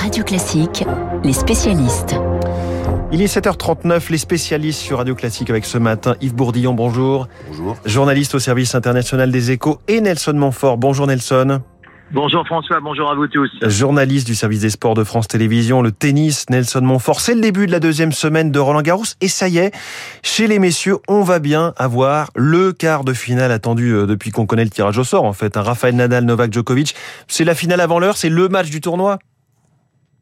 Radio Classique, les spécialistes. Il est 7h39, les spécialistes sur Radio Classique avec ce matin Yves Bourdillon, bonjour. Bonjour. Journaliste au service international des échos et Nelson Montfort. Bonjour Nelson. Bonjour François, bonjour à vous tous. Journaliste du service des sports de France Télévisions, le tennis, Nelson Montfort. C'est le début de la deuxième semaine de Roland Garros et ça y est, chez les messieurs, on va bien avoir le quart de finale attendu euh, depuis qu'on connaît le tirage au sort en fait. Un Rafael Nadal, Novak Djokovic. C'est la finale avant l'heure, c'est le match du tournoi.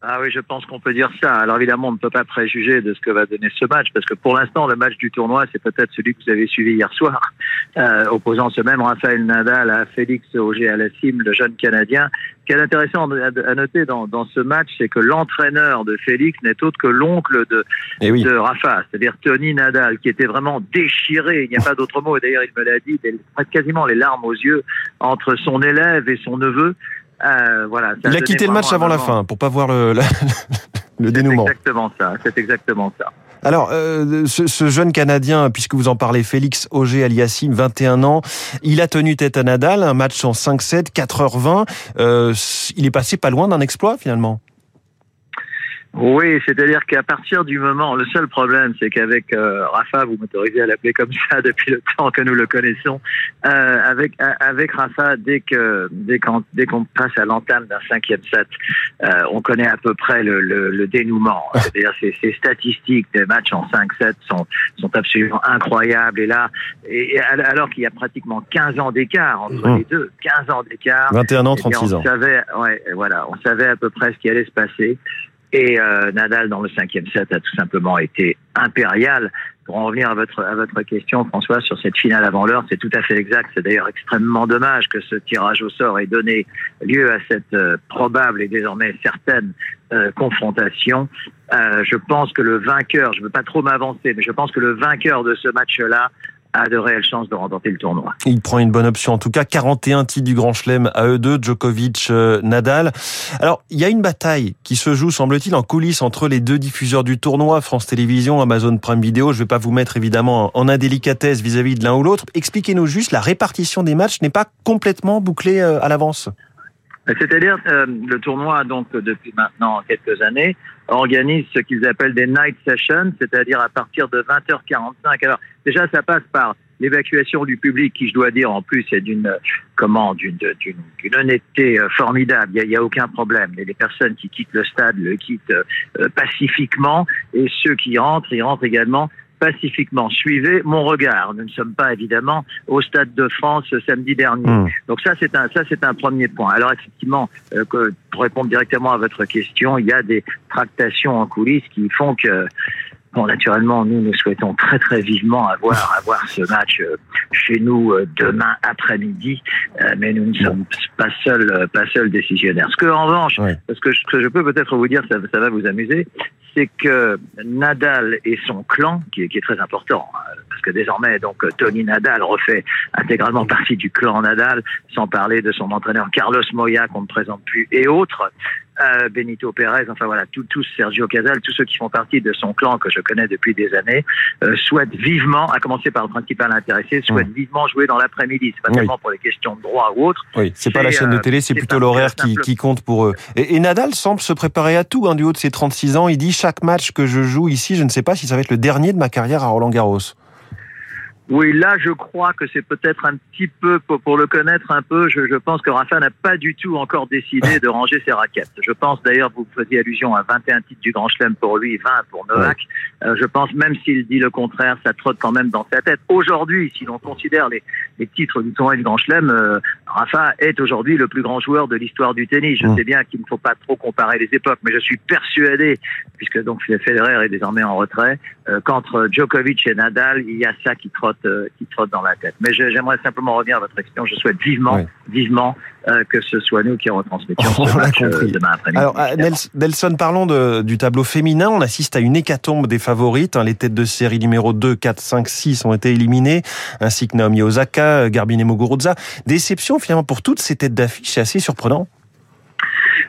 Ah oui, je pense qu'on peut dire ça. Alors évidemment, on ne peut pas préjuger de ce que va donner ce match, parce que pour l'instant, le match du tournoi, c'est peut-être celui que vous avez suivi hier soir, euh, opposant ce même Rafael Nadal à Félix Auger-Aliassime, le jeune Canadien. Ce qui est intéressant à noter dans, dans ce match, c'est que l'entraîneur de Félix n'est autre que l'oncle de, Eh oui. de Rafa, c'est-à-dire Tony Nadal, qui était vraiment déchiré, il n'y a pas d'autre mot, et d'ailleurs il me l'a dit, quasiment les larmes aux yeux, entre son élève et son neveu. Euh, voilà, Il a quitté le match avant la fin pour pas voir le, la- le C'est dénouement. exactement ça, c'est exactement ça. Alors, euh, ce, ce jeune Canadien, puisque vous en parlez, Félix Auger Aliassime, 21 ans, il a tenu tête à Nadal, un match en 5-7, 4h20. Euh, il est passé pas loin d'un exploit finalement. Oui, c'est-à-dire qu'à partir du moment, le seul problème, c'est qu'avec euh, Rafa, vous m'autorisez à l'appeler comme ça depuis le temps que nous le connaissons, euh, avec a- avec Rafa, dès que dès qu'on dès qu'on passe à l'entame d'un cinquième set, euh, on connaît à peu près le, le, le dénouement. C'est-à-dire ces, ces statistiques des matchs en 5-7 sont sont absolument incroyables. Et là, et, alors qu'il y a pratiquement 15 ans d'écart entre Mmh. les deux, 15 ans d'écart. 21 ans, Eh bien, 36 ans. on savait, ouais, voilà, on savait à peu près ce qui allait se passer. Et euh, Nadal dans le cinquième set a tout simplement été impérial. Pour en revenir à votre à votre question, François, sur cette finale avant l'heure, c'est tout à fait exact. C'est d'ailleurs extrêmement dommage que ce tirage au sort ait donné lieu à cette euh, probable et désormais certaine euh, confrontation. Euh, je pense que le vainqueur, je ne veux pas trop m'avancer, mais je pense que le vainqueur de ce match-là a de réelles chances de remporter le tournoi. Il prend une bonne option. En tout cas, 41 titres du Grand Chelem à eux deux, Djokovic, euh, Nadal. Alors, il y a une bataille qui se joue, semble-t-il, en coulisses entre les deux diffuseurs du tournoi, France Télévisions, Amazon Prime Video. Je ne vais pas vous mettre évidemment en indélicatesse vis-à-vis de l'un ou l'autre. Expliquez-nous juste, la répartition des matchs n'est pas complètement bouclée euh, à l'avance. C'est-à-dire, euh, le tournoi, donc, depuis maintenant quelques années, organise ce qu'ils appellent des night sessions, c'est-à-dire à partir de 20h45. Alors, déjà, ça passe par l'évacuation du public, qui, je dois dire, en plus, est d'une, comment, d'une, d'une, honnêteté euh, formidable. Il n'y a, a aucun problème. Et les personnes qui quittent le stade le quittent euh, pacifiquement, et ceux qui rentrent, ils rentrent également pacifiquement. Suivez mon regard. Nous ne sommes pas évidemment au Stade de France samedi dernier. Hmm. Donc ça c'est un ça c'est un premier point. Alors effectivement, euh, que- pour répondre directement à votre question, il y a des tractations en coulisses qui font que Bon, naturellement, nous, nous souhaitons très, très vivement avoir, avoir ce match euh, chez nous euh, demain après-midi, euh, mais nous ne sommes pas seuls, pas seuls décisionnaires. Ce que, en revanche, Ouais. que ce que je peux peut-être vous dire, ça, ça va vous amuser, c'est que Nadal et son clan, qui est, qui est très important, parce que désormais, donc, Tony Nadal refait intégralement partie du clan Nadal, sans parler de son entraîneur Carlos Moya qu'on ne présente plus, et autres, Benito Pérez, enfin voilà, tous, tous Sergio Casal, tous ceux qui font partie de son clan que je connais depuis des années, euh, souhaitent vivement, à commencer par le principal intéressé, souhaitent vivement jouer dans l'après-midi. C'est pas Oui. tellement pour les questions de droit ou autre. Oui, c'est pas la chaîne de euh, télé, c'est plutôt l'horaire qui, compte pour eux. Et, et Nadal semble se préparer à tout, hein, du haut de ses 36 ans. Il dit chaque match que je joue ici, je ne sais pas si ça va être le dernier de ma carrière à Roland Garros. Oui, là, je crois que c'est peut-être un petit peu, pour, le connaître un peu, je, je pense que Rafa n'a pas du tout encore décidé de ranger ses raquettes. Je pense d'ailleurs, vous faisiez allusion à 21 titres du Grand Chelem pour lui, 20 pour Novak. Euh, je pense, même s'il dit le contraire, ça trotte quand même dans sa tête. Aujourd'hui, si l'on considère les, les titres du tournoi du Grand Chelem, euh, Rafa est aujourd'hui le plus grand joueur de l'histoire du tennis. Je Mm. sais bien qu'il ne faut pas trop comparer les époques, mais je suis persuadé, puisque donc Federer est désormais en retrait, euh, qu'entre Djokovic et Nadal, il y a ça qui trotte, euh, qui trotte dans la tête. Mais j'aimerais simplement revenir à votre question. Je souhaite vivement, vivement euh, que ce soit nous qui retransmettions On ce l'a match euh, compris. demain après-midi. Alors, euh, Nelson, parlons de- du tableau féminin. On assiste à une hécatombe des favorites. hein. Les têtes de série numéro 2, 4, 5, 6 ont été éliminées, ainsi que Naomi Osaka, euh, Garbine Muguruza. Déception finalement pour toutes ces têtes d'affiche, c'est assez surprenant.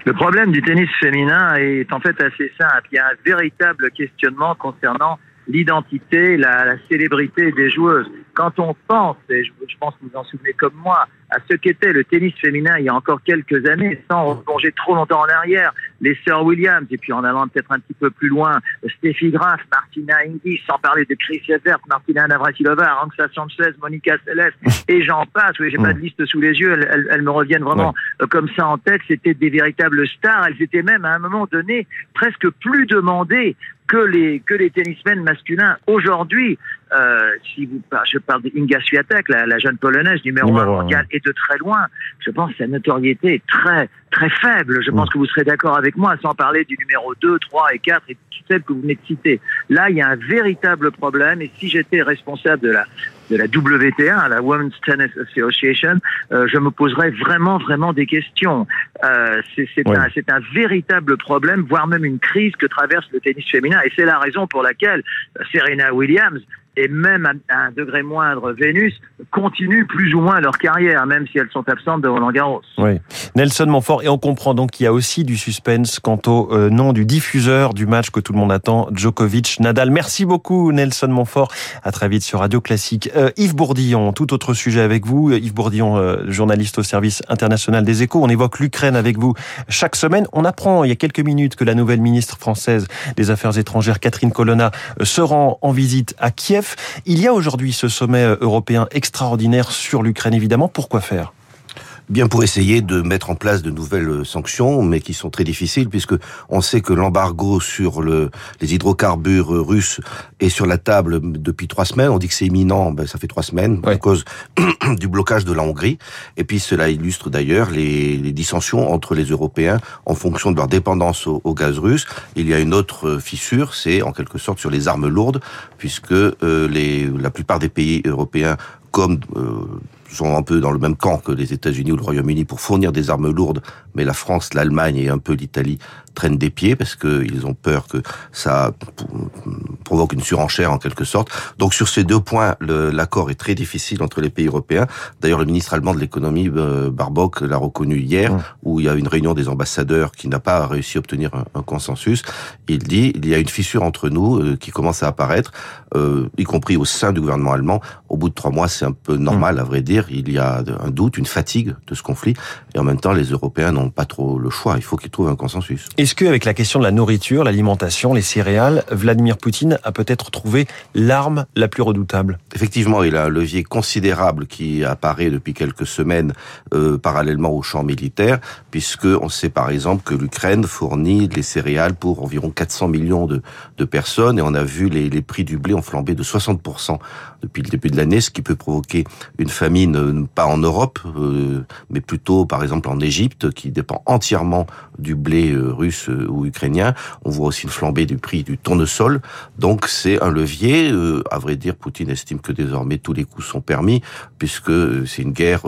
Le problème du tennis féminin est en fait assez simple. Il y a un véritable questionnement concernant l'identité, la, la célébrité des joueuses. Quand on pense, et je, je pense que vous en souvenez comme moi, à ce qu'était le tennis féminin il y a encore quelques années, sans replonger trop longtemps en arrière, les sœurs Williams, et puis en allant peut-être un petit peu plus loin, Steffi Graf, Martina Hingis, sans parler de Chris Evert, Martina Navratilova, Aranxa Sanchez, Monica Seles, et j'en passe. Oui, j'ai pas de liste sous les yeux, elles, elles, me reviennent vraiment euh, comme ça en tête. C'était des véritables stars. Elles étaient même à un moment donné presque plus demandées que les que les tennismen masculins aujourd'hui. Euh, si vous je parle d'Inga Swiatek, la, la, jeune polonaise numéro, un mondial, et de très loin. Je pense que sa notoriété est très très faible. Je pense que vous serez d'accord avec moi, sans parler du numéro 2, 3 et 4 et celles que vous venez de citer. Là, il y a un véritable problème. Et si j'étais responsable de la de la WTA, la Women's Tennis Association, euh, je me poserais vraiment, vraiment des questions. Euh, c'est ouais. un, un véritable problème, voire même une crise que traverse le tennis féminin. Et c'est la raison pour laquelle Serena Williams et même à un degré moindre Vénus continuent plus ou moins leur carrière, même si elles sont absentes de Roland Garros. Oui. Nelson Montfort, et on comprend donc qu'il y a aussi du suspense quant au euh, nom du diffuseur du match que tout le monde attend, Djokovic-Nadal. Merci beaucoup Nelson Montfort, à très vite sur Radio Classique. Euh, Yves Bourdillon, tout autre sujet avec vous. Yves Bourdillon, euh, journaliste au service international des échos. On évoque l'Ukraine avec vous chaque semaine. On apprend il y a quelques minutes que la nouvelle ministre française des Affaires étrangères, Catherine Colonna, se rend en visite à Kiev. Il y a aujourd'hui ce sommet euh, européen extraordinaire sur l'Ukraine, évidemment. Pourquoi faire? Bien pour essayer de mettre en place de nouvelles sanctions, mais qui sont très difficiles puisque on sait que l'embargo sur le, les hydrocarbures russes est sur la table depuis trois semaines. On dit que c'est imminent, ben, ça fait trois semaines ouais. à cause du blocage de la Hongrie. Et puis cela illustre d'ailleurs les, les, dissensions entre les Européens en fonction de leur dépendance au, au gaz russe. Il y a une autre fissure, c'est en quelque sorte sur les armes lourdes, puisque euh, les, la plupart des pays européens comme euh, sont un peu dans le même camp que les États-Unis ou le Royaume-Uni pour fournir des armes lourdes, mais la France, l'Allemagne et un peu l'Italie traînent des pieds parce qu'ils ont peur que ça provoque une surenchère en quelque sorte. Donc sur ces deux points, l'accord est très difficile entre les pays européens. D'ailleurs, le ministre allemand de l'économie, euh, Barbock, l'a reconnu hier, mmh. où il y a une réunion des ambassadeurs qui n'a pas réussi à obtenir un, un, consensus. Il dit il y a une fissure entre nous euh, qui commence à apparaître, euh, y compris au sein du gouvernement allemand. Au bout de trois mois, c'est un peu normal, mmh. à vrai dire. Il y a un doute, une fatigue de ce conflit, et en même temps, les Européens n'ont pas trop le choix. Il faut qu'ils trouvent un consensus. Est-ce qu'avec la question de la nourriture, l'alimentation, les céréales, Vladimir Poutine a peut-être trouvé l'arme la plus redoutable? Effectivement, il a un levier considérable qui apparaît depuis quelques semaines euh, parallèlement au champ militaire, puisque on sait par exemple que l'Ukraine fournit les céréales pour environ 400 millions de, de personnes, et on a vu les, les prix du blé ont flambé de 60% depuis le début de l'année, ce qui peut provoquer une famine, euh, pas en Europe, euh, mais plutôt par exemple en Égypte, qui dépend entièrement du blé euh, russe ou ukrainien. On voit aussi une flambée du prix du tournesol. Donc c'est un levier. À vrai dire, Poutine estime que désormais tous les coups sont permis, puisque c'est une guerre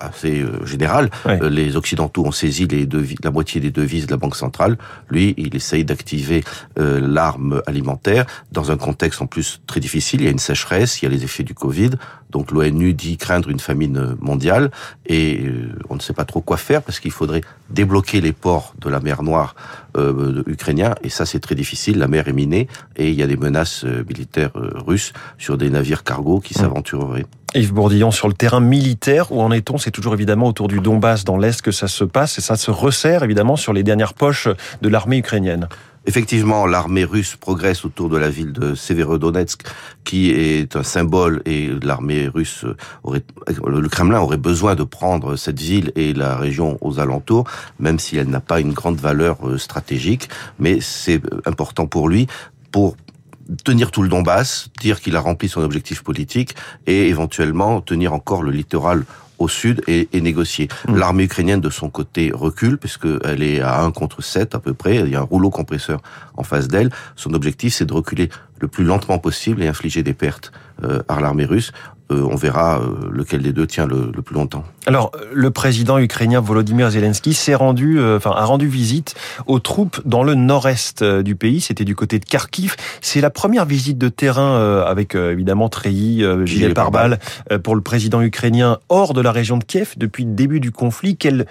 assez générale. Ouais. Les Occidentaux ont saisi les devis, la moitié des devises de la Banque centrale. Lui, il essaye d'activer l'arme alimentaire dans un contexte en plus très difficile. Il y a une sécheresse, il y a les effets du Covid. Donc l'ONU dit craindre une famine mondiale et on ne sait pas trop quoi faire parce qu'il faudrait débloquer les ports de la mer Noire euh, ukrainien et ça c'est très difficile. La mer est minée et il y a des menaces euh, militaires euh, russes sur des navires cargo qui s'aventureraient. Yves Bourdillon, sur le terrain militaire, où en est-on? C'est toujours évidemment autour du Donbass, dans l'Est, que ça se passe, et ça se resserre évidemment sur les dernières poches de l'armée ukrainienne. Effectivement, l'armée russe progresse autour de la ville de Severodonetsk, qui est un symbole, et l'armée russe aurait, le Kremlin aurait besoin de prendre cette ville et la région aux alentours, même si elle n'a pas une grande valeur stratégique, mais c'est important pour lui pour tenir tout le Donbass, dire qu'il a rempli son objectif politique et éventuellement tenir encore le littoral au sud et, et négocier. Mmh. L'armée ukrainienne de son côté recule puisqu'elle est à 1 contre 7 à peu près. Il y a un rouleau compresseur en face d'elle. Son objectif c'est de reculer le plus lentement possible et infliger des pertes euh, à l'armée russe. Euh, on verra euh, lequel des deux tient le, le, plus longtemps. Alors, le président ukrainien Volodymyr Zelensky s'est rendu, euh, enfin, a rendu visite aux troupes dans le nord-est euh, du pays. C'était du côté de Kharkiv. C'est la première visite de terrain euh, avec évidemment treillis, gilet pare-balles pour le président ukrainien hors de la région de Kiev depuis le début du conflit. Quel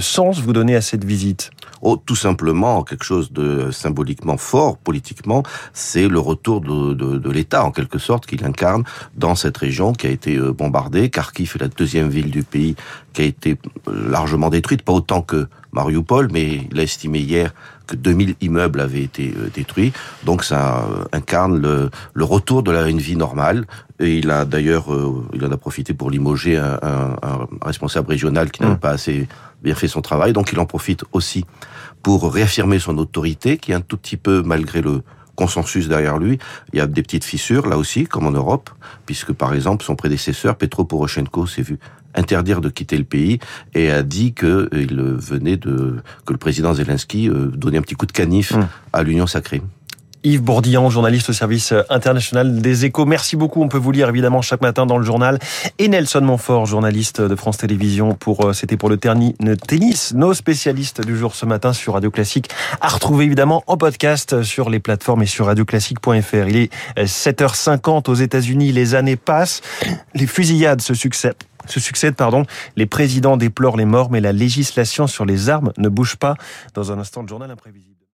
sens vous donnez à cette visite? Oh, tout simplement, quelque chose de symboliquement fort, politiquement, c'est le retour de, de, de l'État, en quelque sorte, qu'il incarne dans cette région qui a été euh, bombardée. Kharkiv est la deuxième ville du pays qui a été euh, largement détruite, pas autant que Mariupol, mais il a estimé hier que 2000 immeubles avaient été euh, détruits. Donc ça incarne le, le retour de la, une vie normale. Et il a d'ailleurs, il en a profité pour limoger un, un, un responsable régional qui n'avait mmh. pas assez bien fait son travail. Donc il en profite aussi pour réaffirmer son autorité, qui est un tout petit peu, malgré le consensus derrière lui, il y a des petites fissures là aussi, comme en Europe, puisque par exemple son prédécesseur Petro Poroshenko s'est vu interdire de quitter le pays et a dit que il venait de que le président Zelensky euh, donnait un petit coup de canif mmh. à l'Union sacrée. Yves Bourdillon, journaliste au service international des échos. Merci beaucoup. On peut vous lire évidemment chaque matin dans le journal. Et Nelson Montfort, journaliste de France Télévisions pour, euh, c'était pour le terni tennis. Nos spécialistes du jour ce matin sur Radio Classique à retrouver évidemment en podcast sur les plateformes et sur radioclassique.fr. Il est 7h50 aux États-Unis. Les années passent. Les fusillades se succèdent se succèdent, pardon. Les présidents déplorent les morts, mais la législation sur les armes ne bouge pas. Dans un instant, le journal imprévisible.